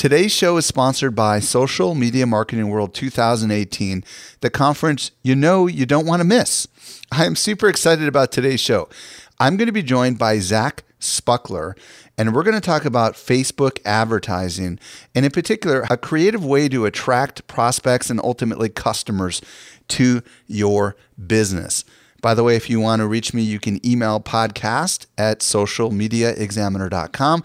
Today's show is sponsored by Social Media Marketing World 2018, the conference you know you don't want to miss. I am super excited about today's show. I'm going to be joined by Zach Spuckler, and we're going to talk about Facebook advertising, and in particular, a creative way to attract prospects and ultimately customers to your business. By the way, if you want to reach me, you can email podcast at socialmediaexaminer.com.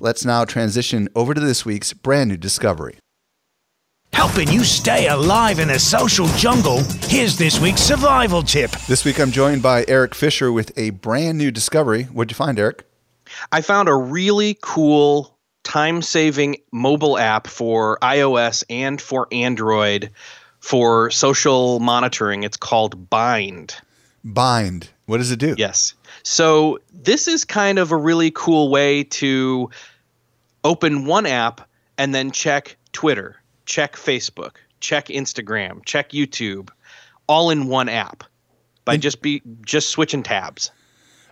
Let's now transition over to this week's brand new discovery. Helping you stay alive in the social jungle, here's this week's survival tip. This week I'm joined by Eric Fisher with a brand new discovery. What'd you find, Eric? I found a really cool time saving mobile app for iOS and for Android for social monitoring. It's called BYND. BYND. What does it do? Yes. So this is kind of a really cool way to open one app and then check Twitter, check Facebook, check Instagram, check YouTube, all in one app by just be just switching tabs.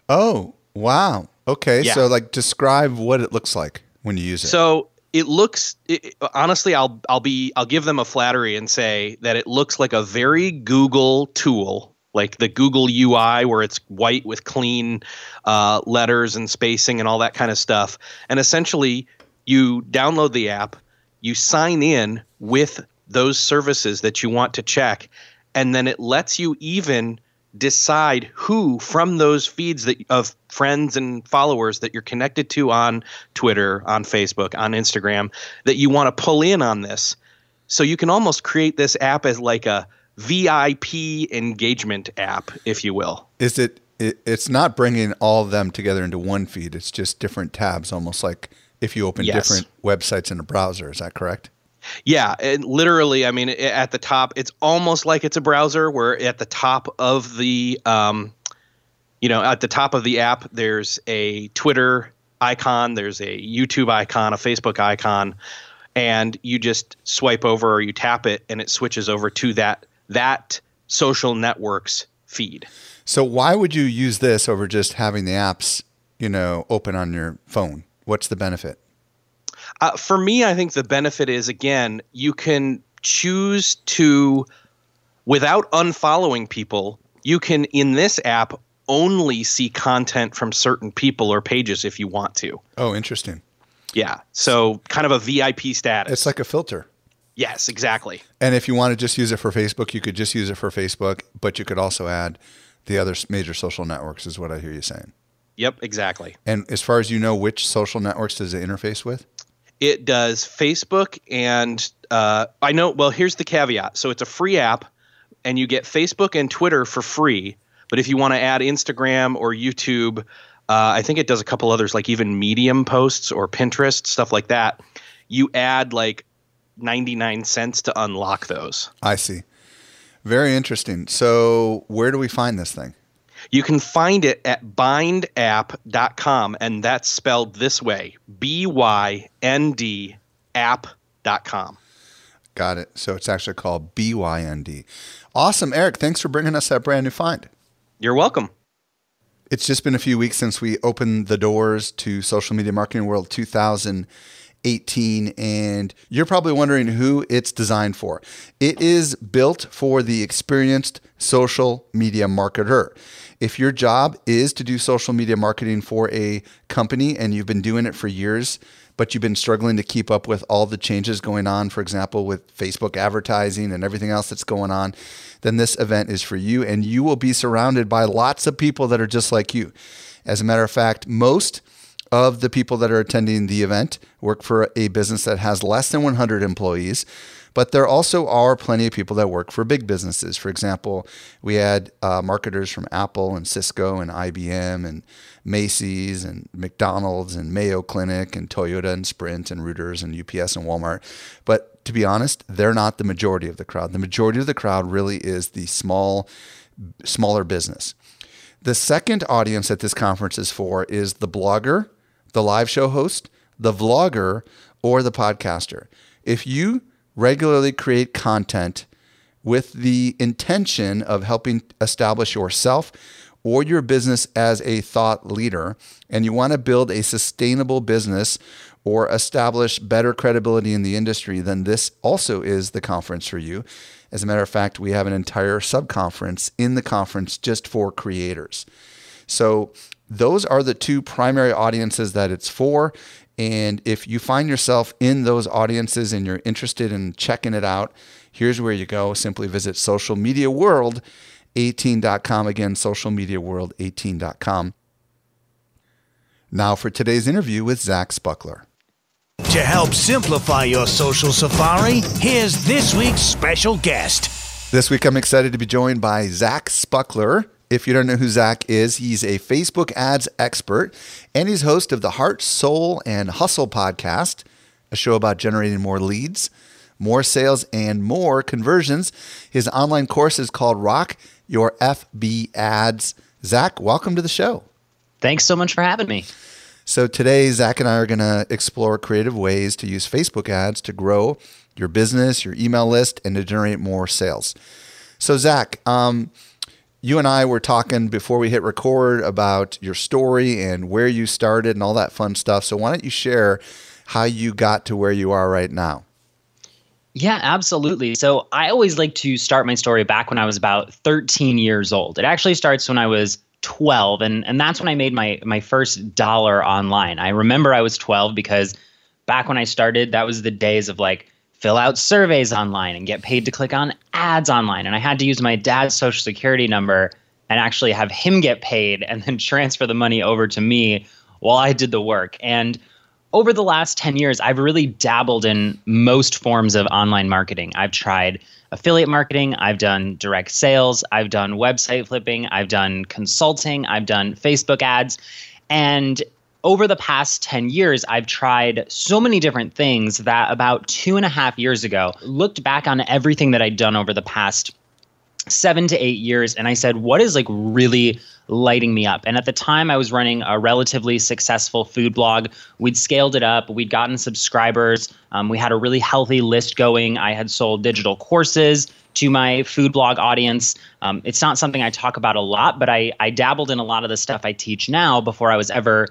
Oh, wow. Okay. Yeah. So like describe what it looks like when you use it. So it looks it, honestly I'll I'll be I'll give them a flattery and say that it looks like a very Google tool like the Google UI where it's white with clean uh, letters and spacing and all that kind of stuff. And essentially, you download the app, you sign in with those services that you want to check, and then it lets you even decide who from those feeds that of friends and followers that you're connected to on Twitter, on Facebook, on Instagram that you want to pull in on this. So you can almost create this app as like a VIP engagement app, if you will. Is it, it it's not bringing all of them together into one feed. It's just different tabs almost like if you open Yes. different websites in a browser, is that correct? Yeah, and literally, I mean, at the top, it's almost like it's a browser. Where at the top of the, um, you know, at the top of the app, there's a Twitter icon, there's a YouTube icon, a Facebook icon, and you just swipe over or you tap it, and it switches over to that that social network's feed. So why would you use this over just having the apps, you know, open on your phone? What's the benefit? Uh, for me, I think the benefit is again, you can choose to, without unfollowing people, you can in this app only see content from certain people or pages if you want to. Oh, interesting. Yeah. So kind of a VIP status. It's like a filter. Yes, exactly. And if you want to just use it for Facebook, you could just use it for Facebook, but you could also add the other major social networks, is what I hear you saying. Yep, exactly. And as far as you know, which social networks does it interface with? It does Facebook and uh, I know. Well, here's the caveat. So it's a free app, and you get Facebook and Twitter for free. But if you want to add Instagram or YouTube, uh, I think it does a couple others, like even Medium posts or Pinterest stuff like that. You add like 99 cents to unlock those. I see. Very interesting. So, where do we find this thing? You can find it at byndapp.com, and that's spelled this way B Y N D app.com. Got it. So, it's actually called BYND. Awesome. Eric, thanks for bringing us that brand new find. You're welcome. It's just been a few weeks since we opened the doors to Social Media Marketing World 2018, and you're probably wondering who it's designed for. It is built for the experienced social media marketer. If your job is to do social media marketing for a company and you've been doing it for years, but you've been struggling to keep up with all the changes going on, for example, with Facebook advertising and everything else that's going on, then this event is for you. And you will be surrounded by lots of people that are just like you. As a matter of fact, most of the people that are attending the event work for a business that has less than 100 employees. But there also are plenty of people that work for big businesses. For example, we had uh, marketers from Apple and Cisco and IBM and Macy's and McDonald's and Mayo Clinic and Toyota and Sprint and Reuters and UPS and Walmart. But to be honest, they're not the majority of the crowd. The majority of the crowd really is the small, smaller business. The second audience that this conference is for is the blogger, the live show host, the vlogger, or the podcaster. If you regularly create content with the intention of helping establish yourself or your business as a thought leader, and you want to build a sustainable business or establish better credibility in the industry, then this also is the conference for you. As a matter of fact, we have an entire subconference in the conference just for creators. So, those are the two primary audiences that it's for. And if you find yourself in those audiences and you're interested in checking it out, here's where you go. Simply visit socialmediaworld18.com. Again, socialmediaworld18.com. Now for today's interview with Zach Spuckler. To help simplify your social safari, here's this week's special guest. This week, I'm excited to be joined by Zach Spuckler. If you don't know who Zach is, he's a Facebook ads expert and he's host of the Heart, Soul, and Hustle podcast, a show about generating more leads, more sales, and more conversions. His online course is called Rock Your FB Ads. Zach, welcome to the show. Thanks so much for having me. So, today, Zach and I are going to explore creative ways to use Facebook ads to grow your business, your email list, and to generate more sales. So, Zach, um, you and I were talking before we hit record about your story and where you started and all that fun stuff. So, why don't you share how you got to where you are right now? Yeah, absolutely. So, I always like to start my story back when I was about 13 years old. It actually starts when I was 12 and and that's when I made my my first dollar online. I remember I was 12 because back when I started, that was the days of like fill out surveys online and get paid to click on ads online. And I had to use my dad's social security number and actually have him get paid and then transfer the money over to me while I did the work. And over the last 10 years, I've really dabbled in most forms of online marketing. I've tried affiliate marketing, I've done direct sales, I've done website flipping, I've done consulting, I've done Facebook ads. And over the past 10 years, I've tried so many different things that about two and a half years ago, looked back on everything that I'd done over the past seven to eight years and I said, what is like really lighting me up? And at the time, I was running a relatively successful food blog. We'd scaled it up, we'd gotten subscribers, um, we had a really healthy list going. I had sold digital courses to my food blog audience. Um, it's not something I talk about a lot, but I, I dabbled in a lot of the stuff I teach now before I was ever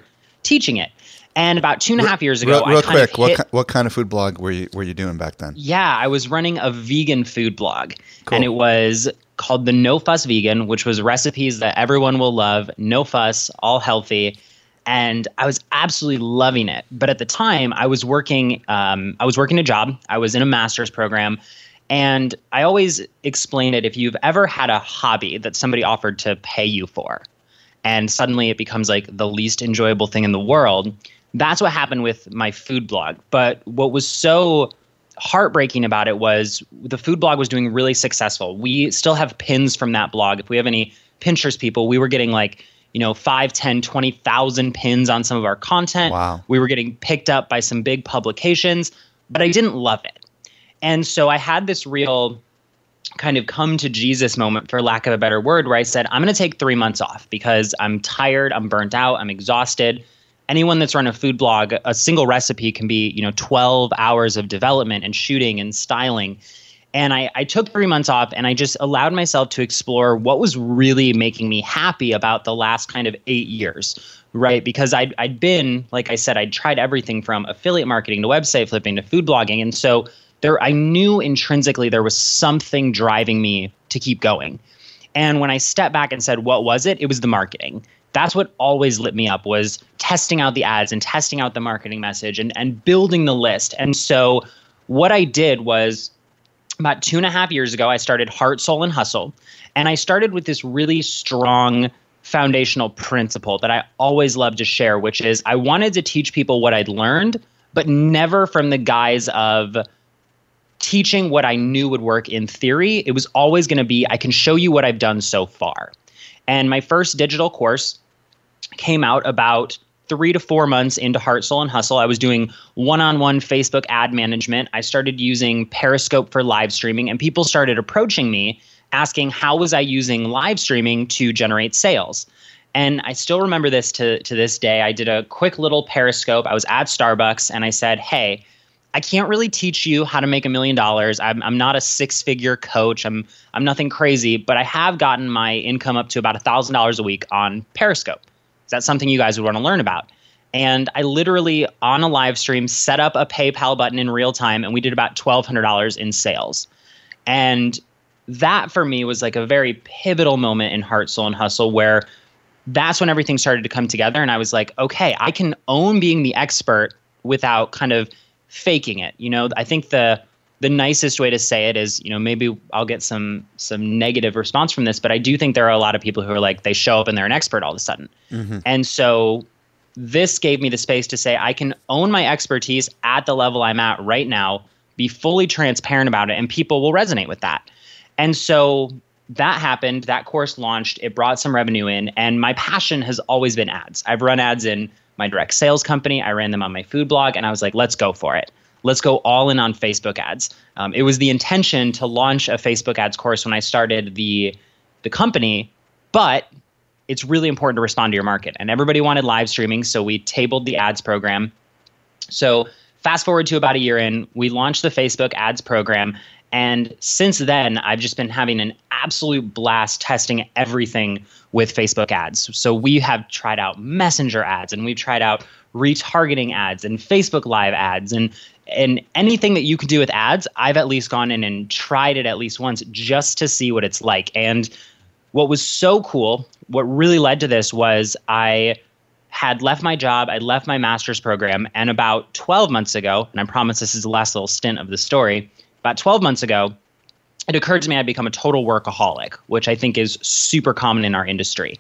teaching it. And about two and a half years ago, real, real quick, what hit, what kind of food blog were you were you doing back then? Yeah, I was running a vegan food blog, cool. and it was called the No Fuss Vegan, which was recipes that everyone will love, no fuss, all healthy. And I was absolutely loving it. But at the time, I was working. Um, I was working a job. I was in a master's program, and I always explain it. If you've ever had a hobby that somebody offered to pay you for, and suddenly it becomes like the least enjoyable thing in the world. That's what happened with my food blog. But what was so heartbreaking about it was the food blog was doing really successful. We still have pins from that blog. If we have any Pinterest people, we were getting like, you know, 5, 10, 20,000 pins on some of our content. Wow. We were getting picked up by some big publications, but I didn't love it. And so I had this real kind of come to Jesus moment, for lack of a better word, where I said, I'm going to take three months off because I'm tired, I'm burnt out, I'm exhausted. Anyone that's run a food blog, a single recipe can be, you know, 12 hours of development and shooting and styling. And I, I took three months off and I just allowed myself to explore what was really making me happy about the last kind of eight years, right? Because I'd, I'd been, like I said, I'd tried everything from affiliate marketing to website flipping to food blogging. And so there I knew intrinsically there was something driving me to keep going. And when I stepped back and said, what was it? It was the marketing. That's what always lit me up was testing out the ads and testing out the marketing message and, and building the list. And so what I did was about two and a half years ago, I started Heart, Soul, and Hustle. And I started with this really strong foundational principle that I always love to share, which is I wanted to teach people what I'd learned, but never from the guise of teaching what I knew would work in theory. It was always going to be I can show you what I've done so far. And my first digital course came out about three to four months into Heart, Soul, and Hustle. I was doing one on one Facebook ad management. I started using Periscope for live streaming, and people started approaching me asking how was I using live streaming to generate sales. And I still remember this to, to this day. I did a quick little Periscope. I was at Starbucks and I said, Hey, I can't really teach you how to make a million dollars. I'm, I'm not a six figure coach. I'm, I'm nothing crazy, but I have gotten my income up to about a $1,000 a week on Periscope. Is that something you guys would want to learn about? And I literally, on a live stream, set up a PayPal button in real time, and we did about $1,200 in sales. And that for me was like a very pivotal moment in Heart, Soul, and Hustle where that's when everything started to come together. And I was like, okay, I can own being the expert without kind of faking it. You know, I think the the nicest way to say it is, you know, maybe I'll get some some negative response from this, but I do think there are a lot of people who are like they show up and they're an expert all of a sudden. Mm-hmm. And so this gave me the space to say I can own my expertise at the level I'm at right now, be fully transparent about it, and people will resonate with that. And so that happened. That course launched. It brought some revenue in. And my passion has always been ads. I've run ads in my direct sales company, I ran them on my food blog, and I was like, let's go for it. Let's go all in on Facebook ads. Um, it was the intention to launch a Facebook ads course when I started the the company, but it's really important to respond to your market. And everybody wanted live streaming, so we tabled the ads program. So fast forward to about a year in, we launched the Facebook ads program. And since then, I've just been having an absolute blast testing everything with Facebook ads. So we have tried out messenger ads and we've tried out retargeting ads and Facebook live ads and and anything that you can do with ads, I've at least gone in and tried it at least once just to see what it's like. And what was so cool, what really led to this was I had left my job, I left my master's program, and about 12 months ago, and I promise this is the last little stint of the story, about 12 months ago, it occurred to me I'd become a total workaholic, which I think is super common in our industry.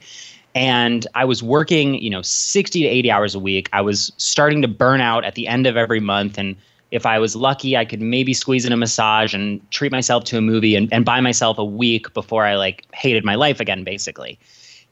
And I was working, you know, 60 to 80 hours a week. I was starting to burn out at the end of every month and if I was lucky, I could maybe squeeze in a massage and treat myself to a movie and, and buy myself a week before I like hated my life again, basically.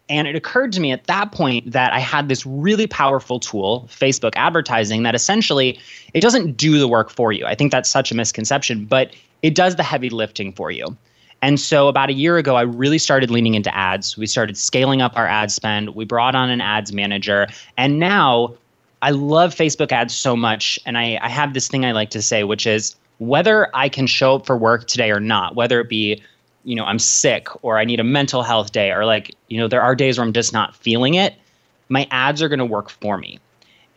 And it occurred to me at that point that I had this really powerful tool, Facebook advertising, that essentially it doesn't do the work for you. I think that's such a misconception, but it does the heavy lifting for you. And so about a year ago, I really started leaning into ads. We started scaling up our ad spend. We brought on an ads manager. And now I love Facebook ads so much. And I, I have this thing I like to say, which is whether I can show up for work today or not, whether it be, you know, I'm sick or I need a mental health day or like, you know, there are days where I'm just not feeling it, my ads are going to work for me.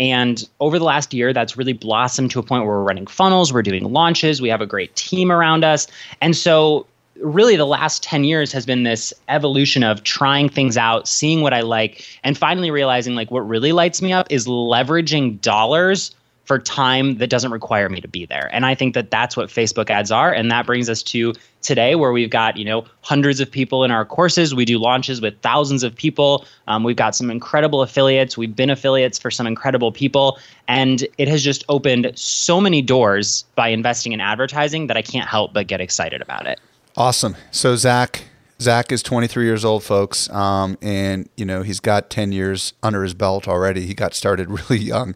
And over the last year, that's really blossomed to a point where we're running funnels, we're doing launches, we have a great team around us. And so really the last 10 years has been this evolution of trying things out, seeing what I like, and finally realizing like what really lights me up is leveraging dollars for time that doesn't require me to be there. And I think that that's what Facebook ads are. And that brings us to today where we've got, you know, hundreds of people in our courses. We do launches with thousands of people. Um, we've got some incredible affiliates. We've been affiliates for some incredible people. And it has just opened so many doors by investing in advertising that I can't help but get excited about it. Awesome. So Zach, Zach is 23 years old, folks, um, and you know he's got 10 years under his belt already. He got started really young,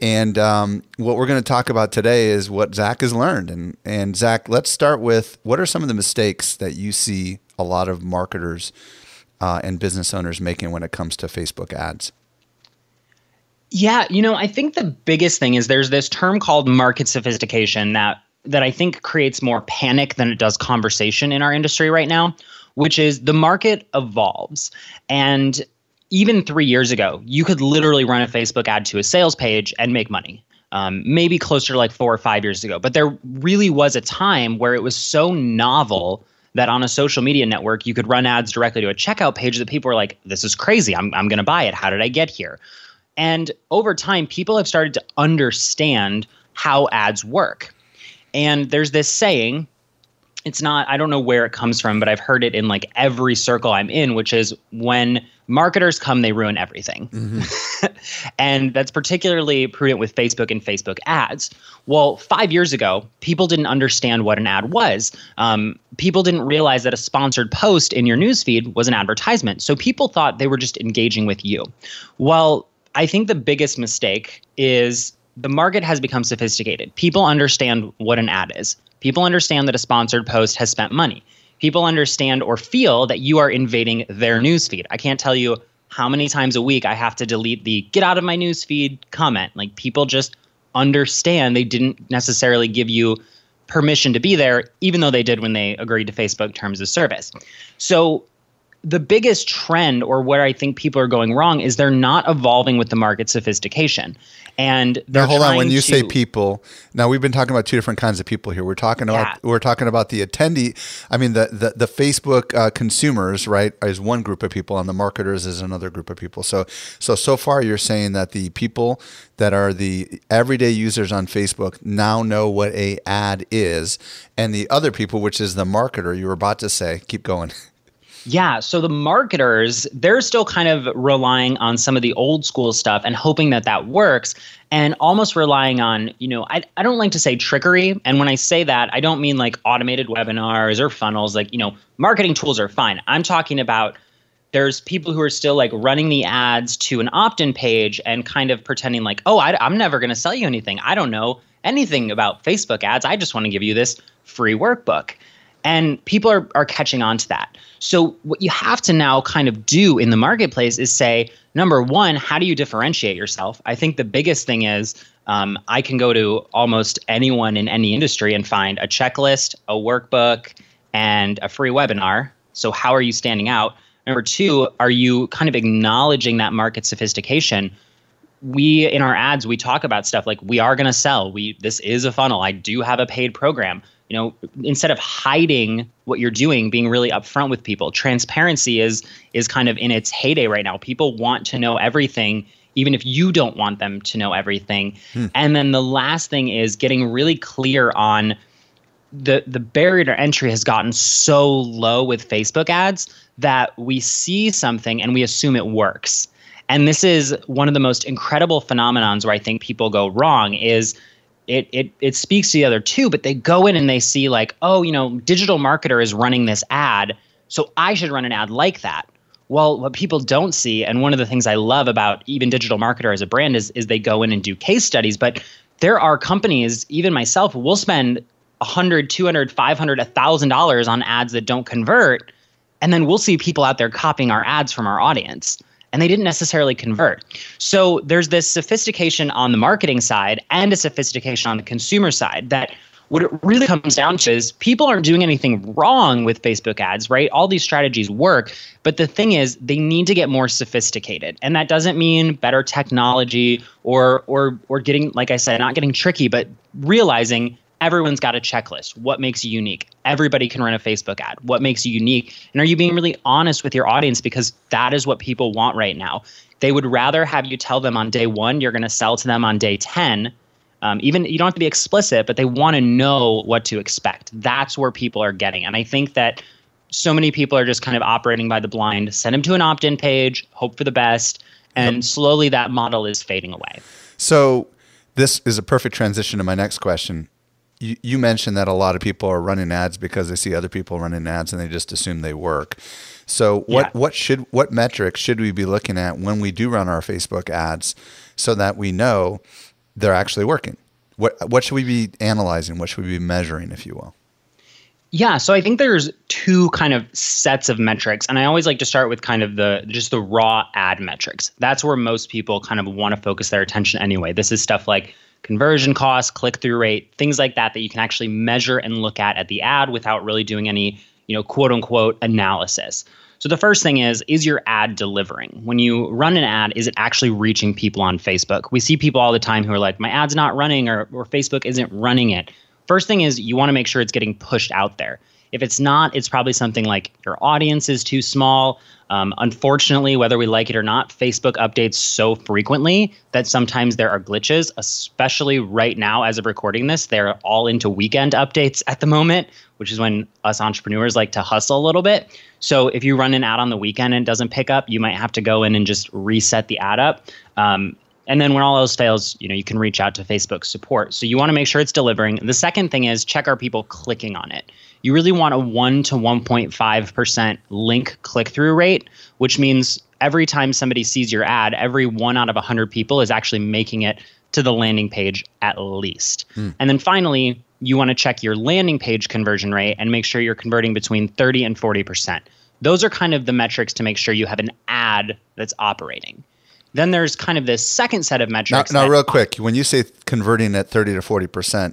and um, what we're going to talk about today is what Zach has learned. And and Zach, let's start with what are some of the mistakes that you see a lot of marketers uh, and business owners making when it comes to Facebook ads. Yeah, you know, I think the biggest thing is there's this term called market sophistication that that I think creates more panic than it does conversation in our industry right now, which is the market evolves. And even three years ago, you could literally run a Facebook ad to a sales page and make money. Um, maybe closer to like four or five years ago. But there really was a time where it was so novel that on a social media network, you could run ads directly to a checkout page that people were like, this is crazy. I'm, I'm going to buy it. How did I get here? And over time, people have started to understand how ads work. And there's this saying, it's not, I don't know where it comes from, but I've heard it in like every circle I'm in, which is when marketers come, they ruin everything. Mm-hmm. and that's particularly prudent with Facebook and Facebook ads. Well, five years ago, people didn't understand what an ad was. Um, people didn't realize that a sponsored post in your newsfeed was an advertisement. So people thought they were just engaging with you. Well, I think the biggest mistake is the market has become sophisticated. People understand what an ad is. People understand that a sponsored post has spent money people understand or feel that you are invading their newsfeed. I can't tell you how many times a week I have to delete the get out of my newsfeed comment. Like people just understand they didn't necessarily give you permission to be there, even though they did when they agreed to Facebook terms of service. So the biggest trend or where I think people are going wrong is they're not evolving with the market sophistication. And now, hold on. When you to, say people, now we've been talking about two different kinds of people here. We're talking about we're talking about the attendee. I mean, the the, the Facebook uh, consumers, right, is one group of people, and the marketers is another group of people. So so so far, you're saying that the people that are the everyday users on Facebook now know what a ad is, and the other people, which is the marketer, you were about to say, keep going. Yeah. So the marketers, they're still kind of relying on some of the old school stuff and hoping that that works and almost relying on, you know, I, I don't like to say trickery. And when I say that, I don't mean like automated webinars or funnels. Like, you know, marketing tools are fine. I'm talking about there's people who are still like running the ads to an opt in page and kind of pretending like, oh, I, I'm never going to sell you anything. I don't know anything about Facebook ads. I just want to give you this free workbook. And people are, are catching on to that. So, what you have to now kind of do in the marketplace is say, number one, how do you differentiate yourself? I think the biggest thing is um, I can go to almost anyone in any industry and find a checklist, a workbook, and a free webinar. So, how are you standing out? Number two, are you kind of acknowledging that market sophistication? We in our ads we talk about stuff like we are going to sell. We this is a funnel. I do have a paid program you know instead of hiding what you're doing being really upfront with people transparency is is kind of in its heyday right now people want to know everything even if you don't want them to know everything hmm. and then the last thing is getting really clear on the the barrier to entry has gotten so low with Facebook ads that we see something and we assume it works. And this is one of the most incredible phenomenons where I think people go wrong is it it it speaks to the other two, but they go in and they see like, oh, you know, DigitalMarketer is running this ad, so I should run an ad like that. Well, what people don't see, and one of the things I love about even DigitalMarketer as a brand is is they go in and do case studies, but there are companies, even myself, will spend 100 200 500 1000 dollars on ads that don't convert and then we'll see people out there copying our ads from our audience and they didn't necessarily convert. So there's this sophistication on the marketing side and a sophistication on the consumer side that what it really comes down to is people aren't doing anything wrong with Facebook ads, right? All these strategies work, but the thing is they need to get more sophisticated. And that doesn't mean better technology or or or getting like I said, not getting tricky, but realizing everyone's got a checklist. What makes you unique? Everybody can run a Facebook ad. What makes you unique? And are you being really honest with your audience? Because that is what people want right now. They would rather have you tell them on day one you're going to sell to them on day 10. Um, even you don't have to be explicit, but they want to know what to expect. That's where people are getting. And I think that so many people are just kind of operating by the blind. Send them to an opt in page, hope for the best. And yep. slowly that model is fading away. So, this is a perfect transition to my next question you, you mentioned that a lot of people are running ads because they see other people running ads and they just assume they work. So what yeah. what should what metrics should we be looking at when we do run our Facebook ads so that we know they're actually working? What what should we be analyzing? What should we be measuring, if you will? Yeah, so I think there's two kind of sets of metrics, and I always like to start with kind of the just the raw ad metrics. That's where most people kind of want to focus their attention anyway. This is stuff like conversion costs, click through rate, things like that that you can actually measure and look at at the ad without really doing any, you know, quote unquote analysis. So the first thing is is your ad delivering? When you run an ad, is it actually reaching people on Facebook? We see people all the time who are like my ad's not running or or Facebook isn't running it. First thing is you want to make sure it's getting pushed out there. If it's not, it's probably something like your audience is too small. Um, unfortunately, whether we like it or not, Facebook updates so frequently that sometimes there are glitches, especially right now as of recording this. They're all into weekend updates at the moment, which is when us entrepreneurs like to hustle a little bit. So if you run an ad on the weekend and it doesn't pick up, you might have to go in and just reset the ad up. Um, and then when all else fails, you know, you can reach out to Facebook support. So you want to make sure it's delivering. The second thing is check are people clicking on it. You really want a 1 to 1.5% link click through rate, which means every time somebody sees your ad, every 1 out of 100 people is actually making it to the landing page at least. Mm. And then finally, you want to check your landing page conversion rate and make sure you're converting between 30 and 40%. Those are kind of the metrics to make sure you have an ad that's operating. Then there's kind of this second set of metrics. Now, now real quick, when you say converting at 30 to 40%,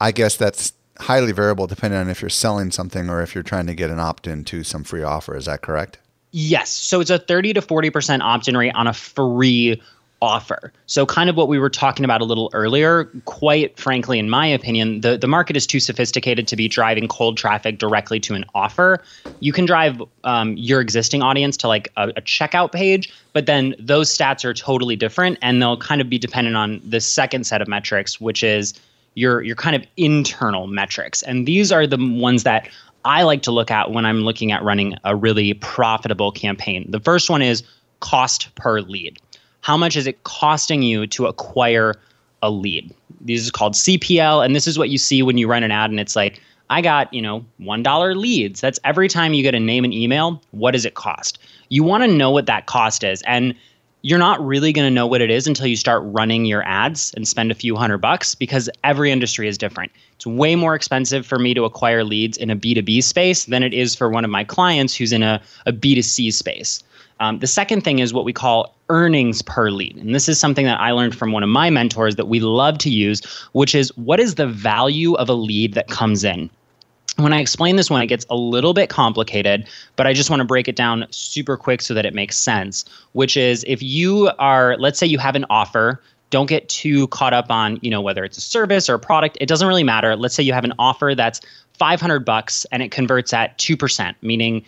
I guess that's highly variable depending on if you're selling something or if you're trying to get an opt in to some free offer. Is that correct? Yes. So it's a 30 to 40% opt in rate on a free offer. So kind of what we were talking about a little earlier, quite frankly in my opinion, the the market is too sophisticated to be driving cold traffic directly to an offer. You can drive um, your existing audience to like a, a checkout page, but then those stats are totally different and they'll kind of be dependent on the second set of metrics, which is your your kind of internal metrics. And these are the ones that I like to look at when I'm looking at running a really profitable campaign. The first one is cost per lead how much is it costing you to acquire a lead? This is called CPL, and this is what you see when you run an ad, and it's like, I got, you know, $1 leads. That's every time you get a name and email, what does it cost? You want to know what that cost is. And you're not really going to know what it is until you start running your ads and spend a few hundred bucks because every industry is different. It's way more expensive for me to acquire leads in a B2B space than it is for one of my clients who's in a, a B2C space. Um, the second thing is what we call earnings per lead. And this is something that I learned from one of my mentors that we love to use, which is what is the value of a lead that comes in? When I explain this one, it gets a little bit complicated, but I just want to break it down super quick so that it makes sense. Which is if you are, let's say you have an offer, don't get too caught up on, you know, whether it's a service or a product. It doesn't really matter. Let's say you have an offer that's 500 bucks and it converts at 2%, meaning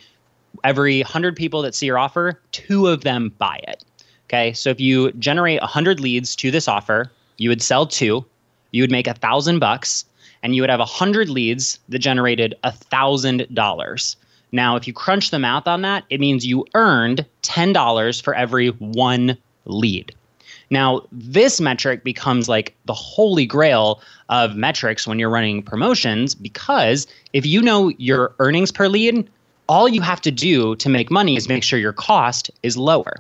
every 100 people that see your offer, two of them buy it. Okay. So if you generate 100 leads to this offer, you would sell two, you would make a thousand bucks, and you would have 100 leads that generated a thousand dollars. Now, if you crunch the math on that, it means you earned $10 for every one lead. Now, this metric becomes like the holy grail of metrics when you're running promotions because if you know your earnings per lead, all you have to do to make money is make sure your cost is lower.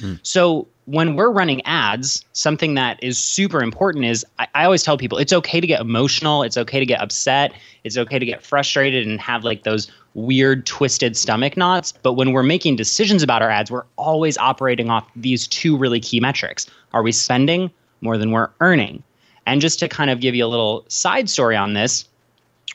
Mm. So when we're running ads, something that is super important is I, I, always tell people it's okay to get emotional, it's okay to get upset, it's okay to get frustrated and have like those weird twisted stomach knots. But when we're making decisions about our ads, we're always operating off these two really key metrics. Are we spending more than we're earning? And just to kind of give you a little side story on this,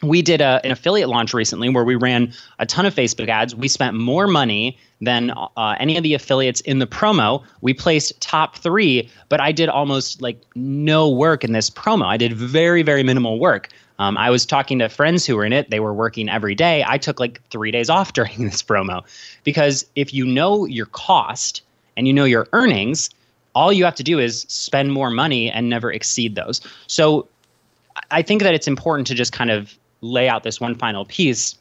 we did a, an affiliate launch recently where we ran a ton of Facebook ads. We spent more money than uh, any of the affiliates in the promo. We placed top three, but I did almost like no work in this promo. I did very, very minimal work. Um, I was talking to friends who were in it. They were working every day. I took like three days off during this promo because if you know your cost and you know your earnings, all you have to do is spend more money and never exceed those. So I think that it's important to just kind of lay out this one final piece,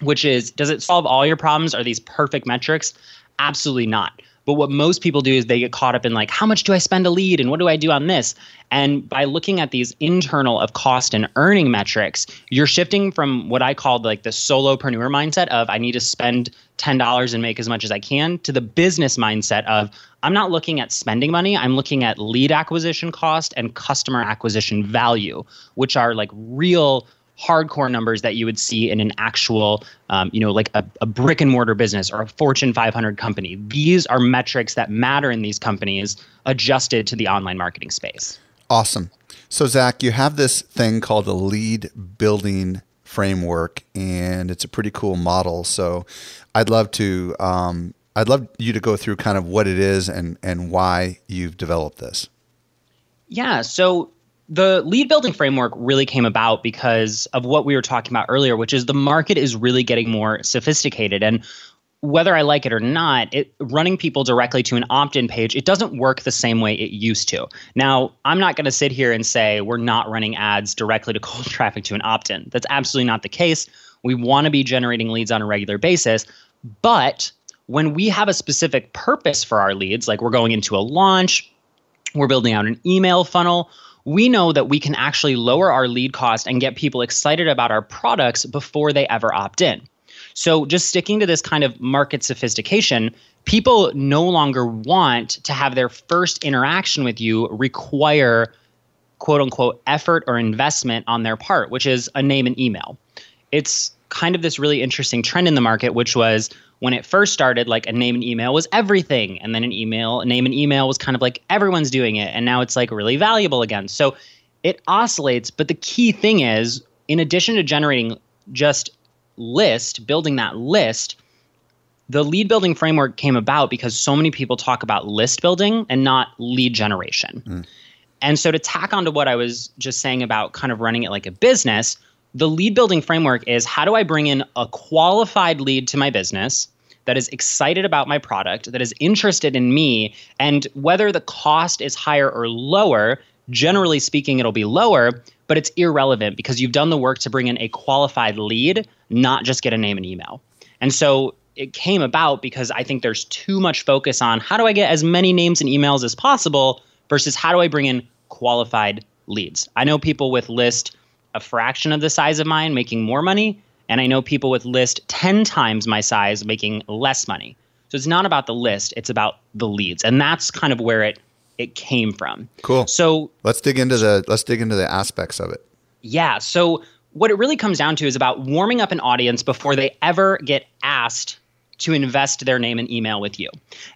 which is does it solve all your problems? Are these perfect metrics? Absolutely not. But what most people do is they get caught up in like, how much do I spend a lead and what do I do on this? And by looking at these internal of cost and earning metrics, you're shifting from what I called like the solopreneur mindset of I need to spend $10 and make as much as I can to the business mindset of I'm not looking at spending money, I'm looking at lead acquisition cost and customer acquisition value, which are like real hardcore numbers that you would see in an actual, um, you know, like a, a brick and mortar business or a Fortune 500 company. These are metrics that matter in these companies adjusted to the online marketing space. Awesome. So, Zach, you have this thing called the lead building framework, and it's a pretty cool model. So, I'd love to, um, I'd love you to go through kind of what it is and and why you've developed this. Yeah. So the lead building framework really came about because of what we were talking about earlier, which is the market is really getting more sophisticated. And whether I like it or not, it running people directly to an opt-in page, it doesn't work the same way it used to. Now, I'm not going to sit here and say we're not running ads directly to cold traffic to an opt-in. That's absolutely not the case. We want to be generating leads on a regular basis, but when we have a specific purpose for our leads, like we're going into a launch, we're building out an email funnel, we know that we can actually lower our lead cost and get people excited about our products before they ever opt in. So, just sticking to this kind of market sophistication, people no longer want to have their first interaction with you require quote unquote effort or investment on their part, which is a name and email. It's kind of this really interesting trend in the market, which was when it first started, like a name and email was everything. And then an email, a name and email was kind of like everyone's doing it. And now it's like really valuable again. So it oscillates. But the key thing is, in addition to generating just list, building that list, the lead building framework came about because so many people talk about list building and not lead generation. Mm. And so to tack onto what I was just saying about kind of running it like a business, the lead building framework is how do I bring in a qualified lead to my business that is excited about my product, that is interested in me, and whether the cost is higher or lower, generally speaking, it'll be lower, but it's irrelevant because you've done the work to bring in a qualified lead not just get a name and email. And so it came about because I think there's too much focus on how do I get as many names and emails as possible versus how do I bring in qualified leads. I know people with list a fraction of the size of mine making more money, and I know people with list 10 times my size making less money. So it's not about the list, it's about the leads. And that's kind of where it it came from. Cool. So let's dig into the let's dig into the aspects of it. Yeah. So what it really comes down to is about warming up an audience before they ever get asked to invest their name and email with you.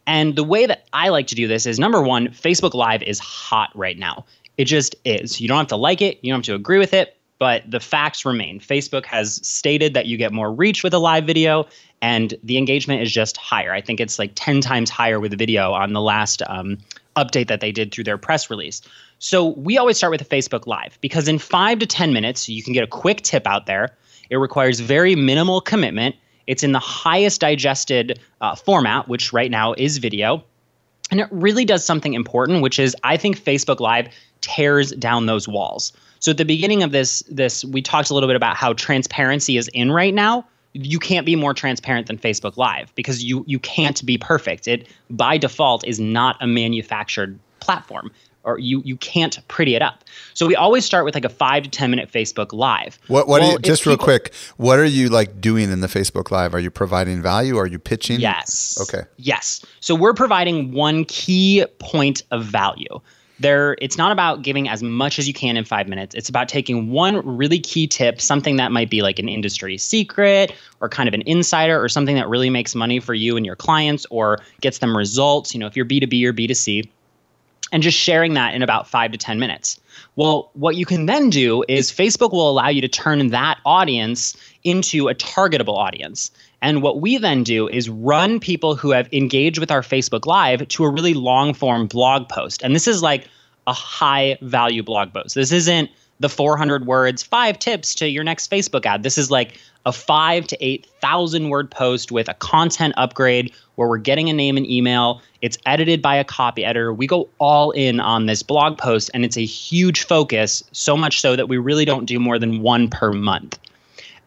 And the way that I like to do this is number one, Facebook Live is hot right now. It just is. You don't have to like it, you don't have to agree with it, but the facts remain. Facebook has stated that you get more reach with a live video, and the engagement is just higher. I think it's like 10 times higher with the video on the last um, update that they did through their press release. So we always start with a Facebook Live because in five to 10 minutes, you can get a quick tip out there. It requires very minimal commitment. It's in the highest digested uh, format, which right now is video. And it really does something important, which is I think Facebook Live tears down those walls. So at the beginning of this, this we talked a little bit about how transparency is in right now. You can't be more transparent than Facebook Live because you you can't be perfect. It by default is not a manufactured platform or you you can't pretty it up. So we always start with like a five to ten minute Facebook Live. What what well, you, just people, real quick? What are you like doing in the Facebook Live? Are you providing value? Are you pitching? Yes. Okay. Yes. So we're providing one key point of value. There, it's not about giving as much as you can in five minutes. It's about taking one really key tip, something that might be like an industry secret or kind of an insider or something that really makes money for you and your clients or gets them results. You know, if you're B2B or B2C and just sharing that in about five to 10 minutes. Well, what you can then do is Facebook will allow you to turn that audience into a targetable audience. And what we then do is run people who have engaged with our Facebook Live to a really long form blog post. And this is like a high value blog post. This isn't the 400 words, five tips to your next Facebook ad. This is like a five to 8,000 word post with a content upgrade where we're getting a name and email. It's edited by a copy editor. We go all in on this blog post, and it's a huge focus, so much so that we really don't do more than one per month.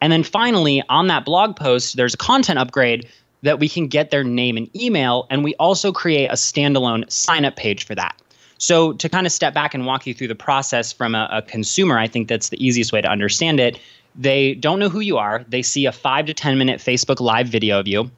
And then finally, on that blog post, there's a content upgrade that we can get their name and email, and we also create a standalone sign up page for that. So, to kind of step back and walk you through the process from a, a, consumer, I think that's the easiest way to understand it. They don't know who you are. They see a five to 10 minute Facebook Live video of you.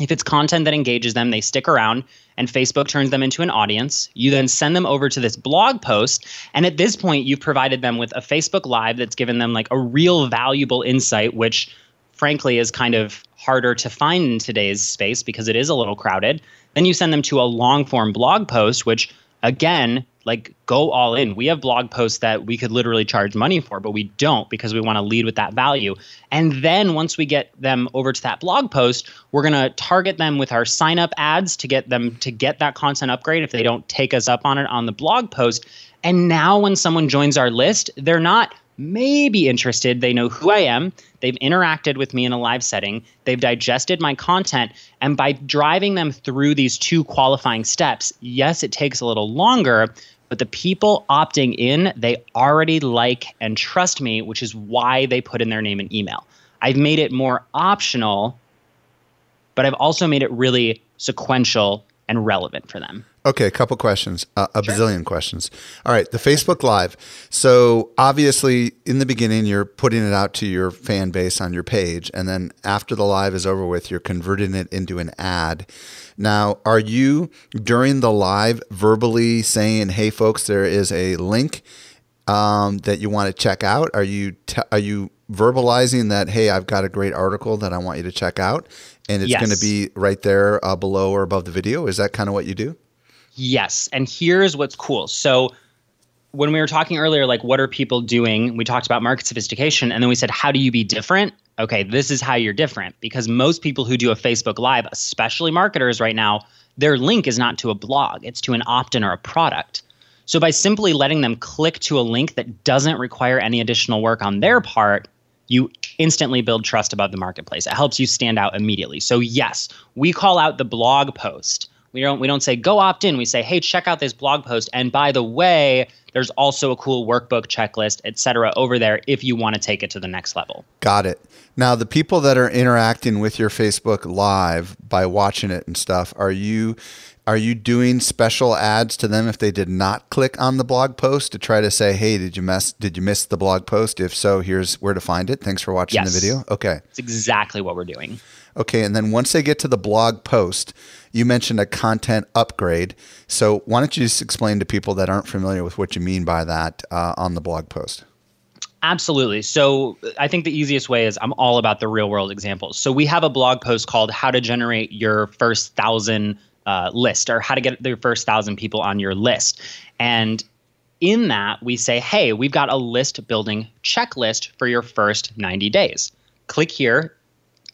If it's content that engages them, they stick around and Facebook turns them into an audience. You then send them over to this blog post. And at this point, you've provided them with a Facebook Live that's given them like a real valuable insight, which frankly is kind of harder to find in today's space because it is a little crowded. Then you send them to a long form blog post, which again, like go all in. We have blog posts that we could literally charge money for, but we don't because we want to lead with that value. And then once we get them over to that blog post, we're going to target them with our sign up ads to get them to get that content upgrade if they don't take us up on it on the blog post. And now when someone joins our list, they're not maybe interested. They know who I am. They've interacted with me in a live setting. They've digested my content. And by driving them through these two qualifying steps, yes, it takes a little longer, but the people opting in, they already like and trust me, which is why they put in their name and email. I've made it more optional, but I've also made it really sequential and relevant for them. Okay, a couple questions, uh, a sure. bazillion questions. All right, the Facebook Live. So obviously, in the beginning, you're putting it out to your fan base on your page, and then after the live is over with, you're converting it into an ad. Now, are you during the live verbally saying, "Hey, folks, there is a link um, that you want to check out"? Are you te- are you verbalizing that, "Hey, I've got a great article that I want you to check out," and it's yes. going to be right there uh, below or above the video? Is that kind of what you do? Yes. And here's what's cool. So when we were talking earlier, like what are people doing? We talked about market sophistication, and then we said, how do you be different? Okay, this is how you're different because most people who do a Facebook Live, especially marketers right now, their link is not to a blog, it's to an opt in or a product. So by simply letting them click to a link that doesn't require any additional work on their part, you instantly build trust above the marketplace. It helps you stand out immediately. So yes, we call out the blog post we don't we don't say go opt in. We say, hey, check out this blog post. And by the way, there's also a cool workbook checklist, et cetera, over there if you want to take it to the next level. Got it. Now, the people that are interacting with your Facebook Live by watching it and stuff, are you are you doing special ads to them if they did not click on the blog post to try to say, "Hey, did you miss did you miss the blog post? If so, here's where to find it. Thanks for watching yes. the video." Okay. It's exactly what we're doing. Okay, and then once they get to the blog post, you mentioned a content upgrade. So why don't you just explain to people that aren't familiar with what you mean by that uh, on the blog post? Absolutely. So I think the easiest way is I'm all about the real world examples. So we have a blog post called How to Generate Your First Thousand uh, List or How to Get Your First Thousand People on Your List. And in that, we say, hey, we've got a list building checklist for your first 90 days. Click here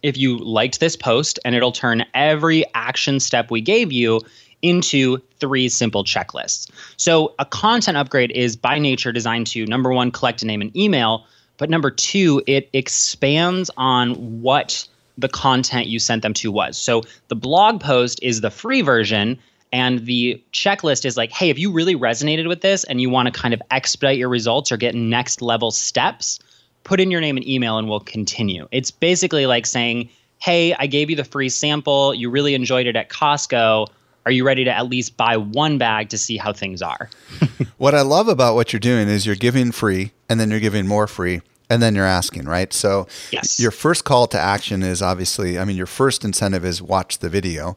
if you liked this post, and it'll turn every action step we gave you into three simple checklists. So, a content upgrade is by nature designed to number one, collect a name and email, but number two, it expands on what the content you sent them to was. So, the blog post is the free version. And the checklist is like, hey, if you really resonated with this and you want to kind of expedite your results or get next level steps, put in your name and email and we'll continue. It's basically like saying, hey, I gave you the free sample. You really enjoyed it at Costco. Are you ready to at least buy one bag to see how things are? what I love about what you're doing is you're giving free and then you're giving more free and then you're asking, right? So yes. your first call to action is obviously, I mean, your first incentive is watch the video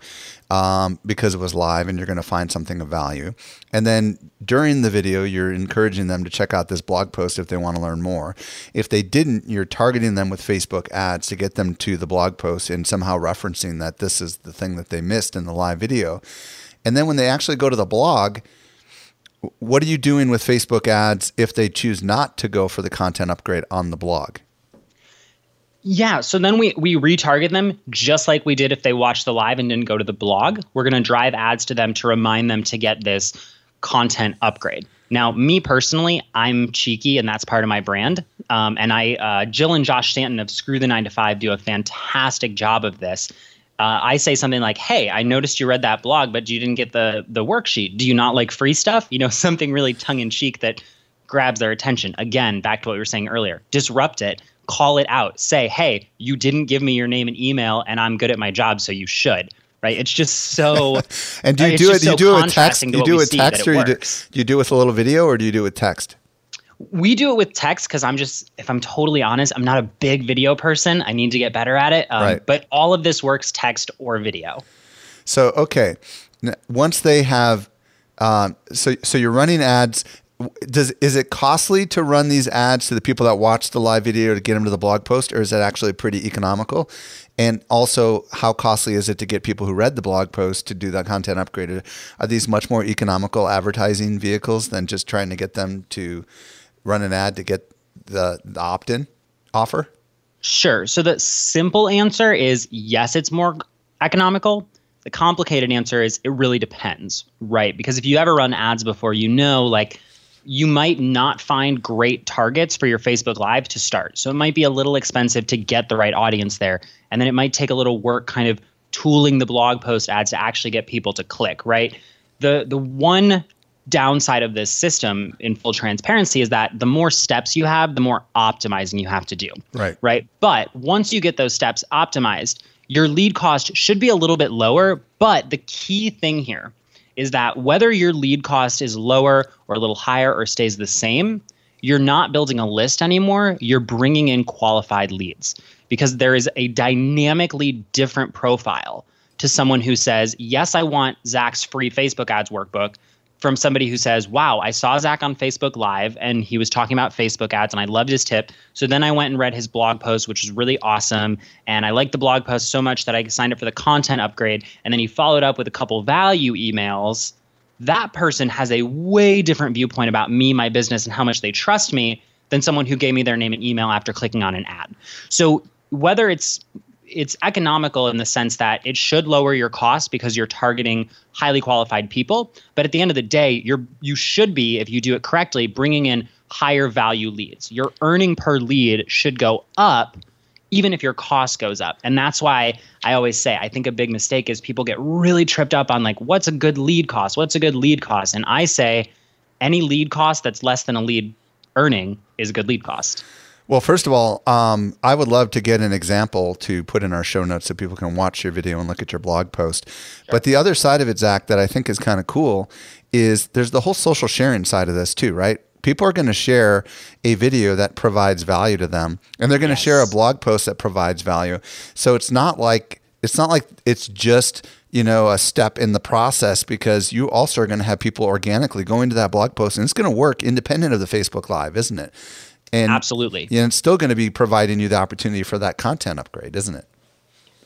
um, because it was live and you're going to find something of value. And then during the video, you're encouraging them to check out this blog post if they want to learn more. If they didn't, you're targeting them with Facebook ads to get them to the blog post and somehow referencing that this is the thing that they missed in the live video. And then when they actually go to the blog, what are you doing with Facebook ads if they choose not to go for the content upgrade on the blog? Yeah, so then we we retarget them just like we did if they watched the live and didn't go to the blog. We're going to drive ads to them to remind them to get this content upgrade. Now, me personally, I'm cheeky, and that's part of my brand. Um, and I, uh, Jill and Josh Stanton of Screw the Nine to Five do a fantastic job of this uh, I say something like, "Hey, I noticed you read that blog, but you didn't get the the worksheet. Do you not like free stuff?" You know, something really tongue in cheek that grabs their attention. Again, back to what we were saying earlier. Disrupt it. Call it out. Say, "Hey, you didn't give me your name and email, and I'm good at my job, so you should." Right? It's just so. and do you do it? Do you do it with text? You do it with text, or you do, do you do it with a little video, or do you do it with text? We do it with text because I'm just, if I'm totally honest, I'm not a big video person. I need to get better at it. Um, right. But all of this works text or video. So okay, once they have, um, so so you're running ads. Does is it costly to run these ads to the people that watch the live video to get them to the blog post, or is that actually pretty economical? And also, how costly is it to get people who read the blog post to do that content upgrade? Are these much more economical advertising vehicles than just trying to get them to run an ad to get the, the opt in offer? Sure. So the simple answer is yes, it's more economical. The complicated answer is it really depends, right? Because if you ever run ads before, you know, like you might not find great targets for your Facebook Live to start. So it might be a little expensive to get the right audience there. And then it might take a little work kind of tooling the blog post ads to actually get people to click, right? The the one downside of this system in full transparency is that the more steps you have, the more optimizing you have to do. Right. Right. But once you get those steps optimized, your lead cost should be a little bit lower. But the key thing here is that whether your lead cost is lower or a little higher or stays the same, you're not building a list anymore. You're bringing in qualified leads because there is a dynamically different profile to someone who says, Yes, I want Zach's free Facebook ads workbook from somebody who says, Wow, I saw Zach on Facebook Live and he was talking about Facebook ads and I loved his tip. So then I went and read his blog post, which was really awesome. And I liked the blog post so much that I signed up for the content upgrade. And then he followed up with a couple value emails. That person has a way different viewpoint about me, my business, and how much they trust me than someone who gave me their name and email after clicking on an ad. So whether it's it's economical in the sense that it should lower your cost because you're targeting highly qualified people. But at the end of the day you're you should be if you do it correctly bringing in higher value leads. Your earning per lead should go up even if your cost goes up. And that's why i always say i think a big mistake is people get really tripped up on like what's a good lead cost? What's a good lead cost? And i say any lead cost that's less than a lead earning is a good lead cost Well, first of all, um, I would love to get an example to put in our show notes so people can watch your video and look at your blog post. But the other side of it, Zach, that I think is kind of cool is there's the whole social sharing side of this too, right? People are going to share a video that provides value to them, and they're going to share a blog post that provides value. So it's not like it's not like it's just you know a step in the process because you also are going to have people organically going to that blog post, and it's going to work independent of the Facebook Live, isn't it? And Absolutely. yeah, it's still going to be providing you the opportunity for that content upgrade, isn't it?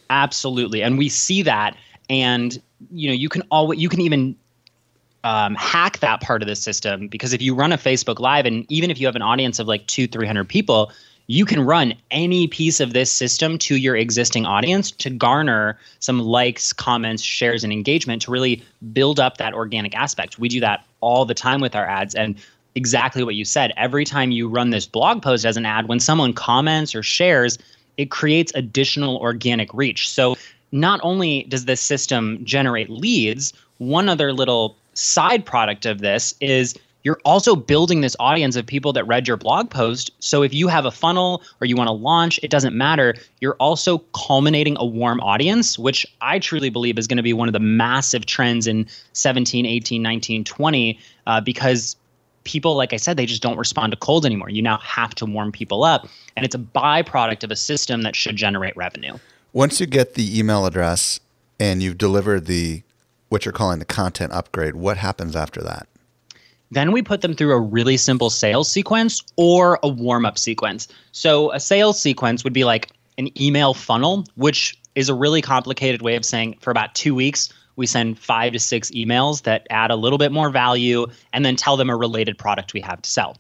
Absolutely, and we see that, and you know, you can always you can even um, hack that part of the system because if you run a Facebook Live, and even if you have an audience of like two, three hundred people, you can run any piece of this system to your existing audience to garner some likes, comments, shares, and engagement to really build up that organic aspect. We do that all the time with our ads, and exactly what you said. Every time you run this blog post as an ad, when someone comments or shares, it creates additional organic reach. So not only does this system generate leads, one other little side product of this is you're also building this audience of people that read your blog post. So if you have a funnel or you want to launch, it doesn't matter. You're also culminating a warm audience, which I truly believe is going to be one of the massive trends in 17, 18, 19, 20, uh, because people, like I said, they just don't respond to cold anymore. You now have to warm people up. And it's a byproduct of a system that should generate revenue. Once you get the email address and you've delivered the what you're calling the content upgrade, what happens after that? Then we put them through a really simple sales sequence or a warm up sequence. So, a sales sequence would be like an email funnel, which is a really complicated way of saying for about two weeks, we send five to six emails that add a little bit more value and then tell them a related product we have to sell.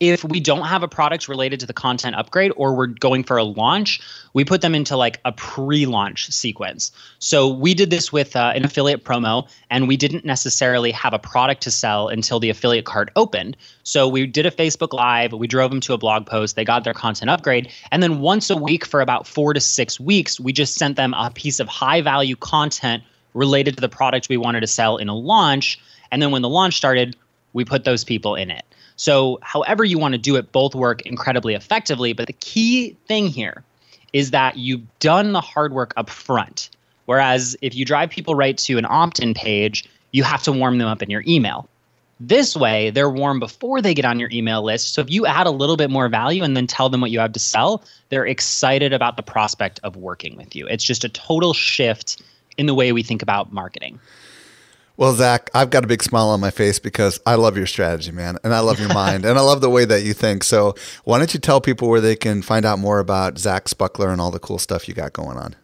If we don't have a product related to the content upgrade or we're going for a launch, we put them into like a pre launch sequence. So we did this with uh, an affiliate promo and we didn't necessarily have a product to sell until the affiliate card opened. So we did a Facebook Live, we drove them to a blog post, they got their content upgrade. And then once a week for about four to six weeks, we just sent them a piece of high value content related to the product we wanted to sell in a launch. And then when the launch started, we put those people in it. So, however you want to do it, both work incredibly effectively. But the key thing here is that you've done the hard work up front. Whereas if you drive people right to an opt in page, you have to warm them up in your email. This way, they're warm before they get on your email list. So if you add a little bit more value and then tell them what you have to sell, they're excited about the prospect of working with you. It's just a total shift in the way we think about marketing. Well, Zach, I've got a big smile on my face because I love your strategy, man, and I love your mind, and I love the way that you think. So, why don't you tell people where they can find out more about Zach Spuckler and all the cool stuff you got going on?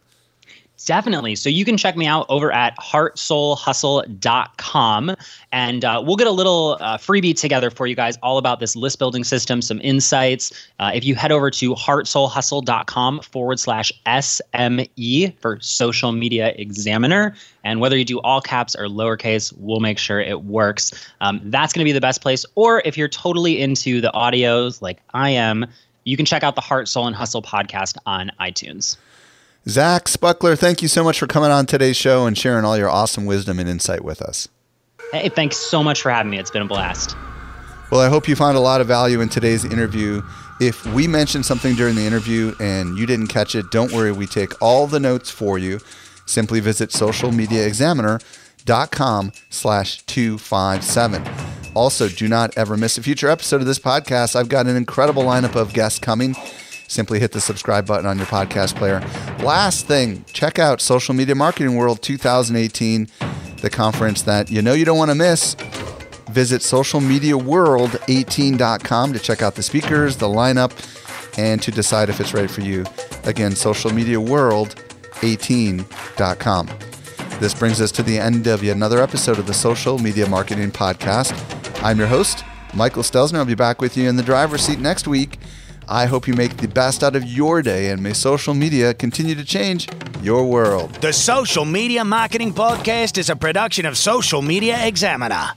Definitely. So you can check me out over at heartsoulhustle.com and uh, we'll get a little uh, freebie together for you guys all about this list building system, some insights. Uh, if you head over to heartsoulhustle.com forward slash SME for social media examiner, and whether you do all caps or lowercase, we'll make sure it works. Um, that's going to be the best place. Or if you're totally into the audios like I am, you can check out the Heart, Soul, and Hustle podcast on iTunes. Zach Spuckler, thank you so much for coming on today's show and sharing all your awesome wisdom and insight with us. Hey, thanks so much for having me. It's been a blast. Well, I hope you found a lot of value in today's interview. If we mentioned something during the interview and you didn't catch it, don't worry. We take all the notes for you. Simply visit socialmediaexaminer.com slash 257. Also, do not ever miss a future episode of this podcast. I've got an incredible lineup of guests coming simply hit the subscribe button on your podcast player. Last thing, check out Social Media Marketing World 2018, the conference that you know you don't want to miss. Visit socialmediaworld18.com to check out the speakers, the lineup, and to decide if it's right for you. Again, socialmediaworld18.com. This brings us to the end of yet another episode of the Social Media Marketing Podcast. I'm your host, Michael Stelzner. I'll be back with you in the driver's seat next week. I hope you make the best out of your day and may social media continue to change your world. The Social Media Marketing Podcast is a production of Social Media Examiner.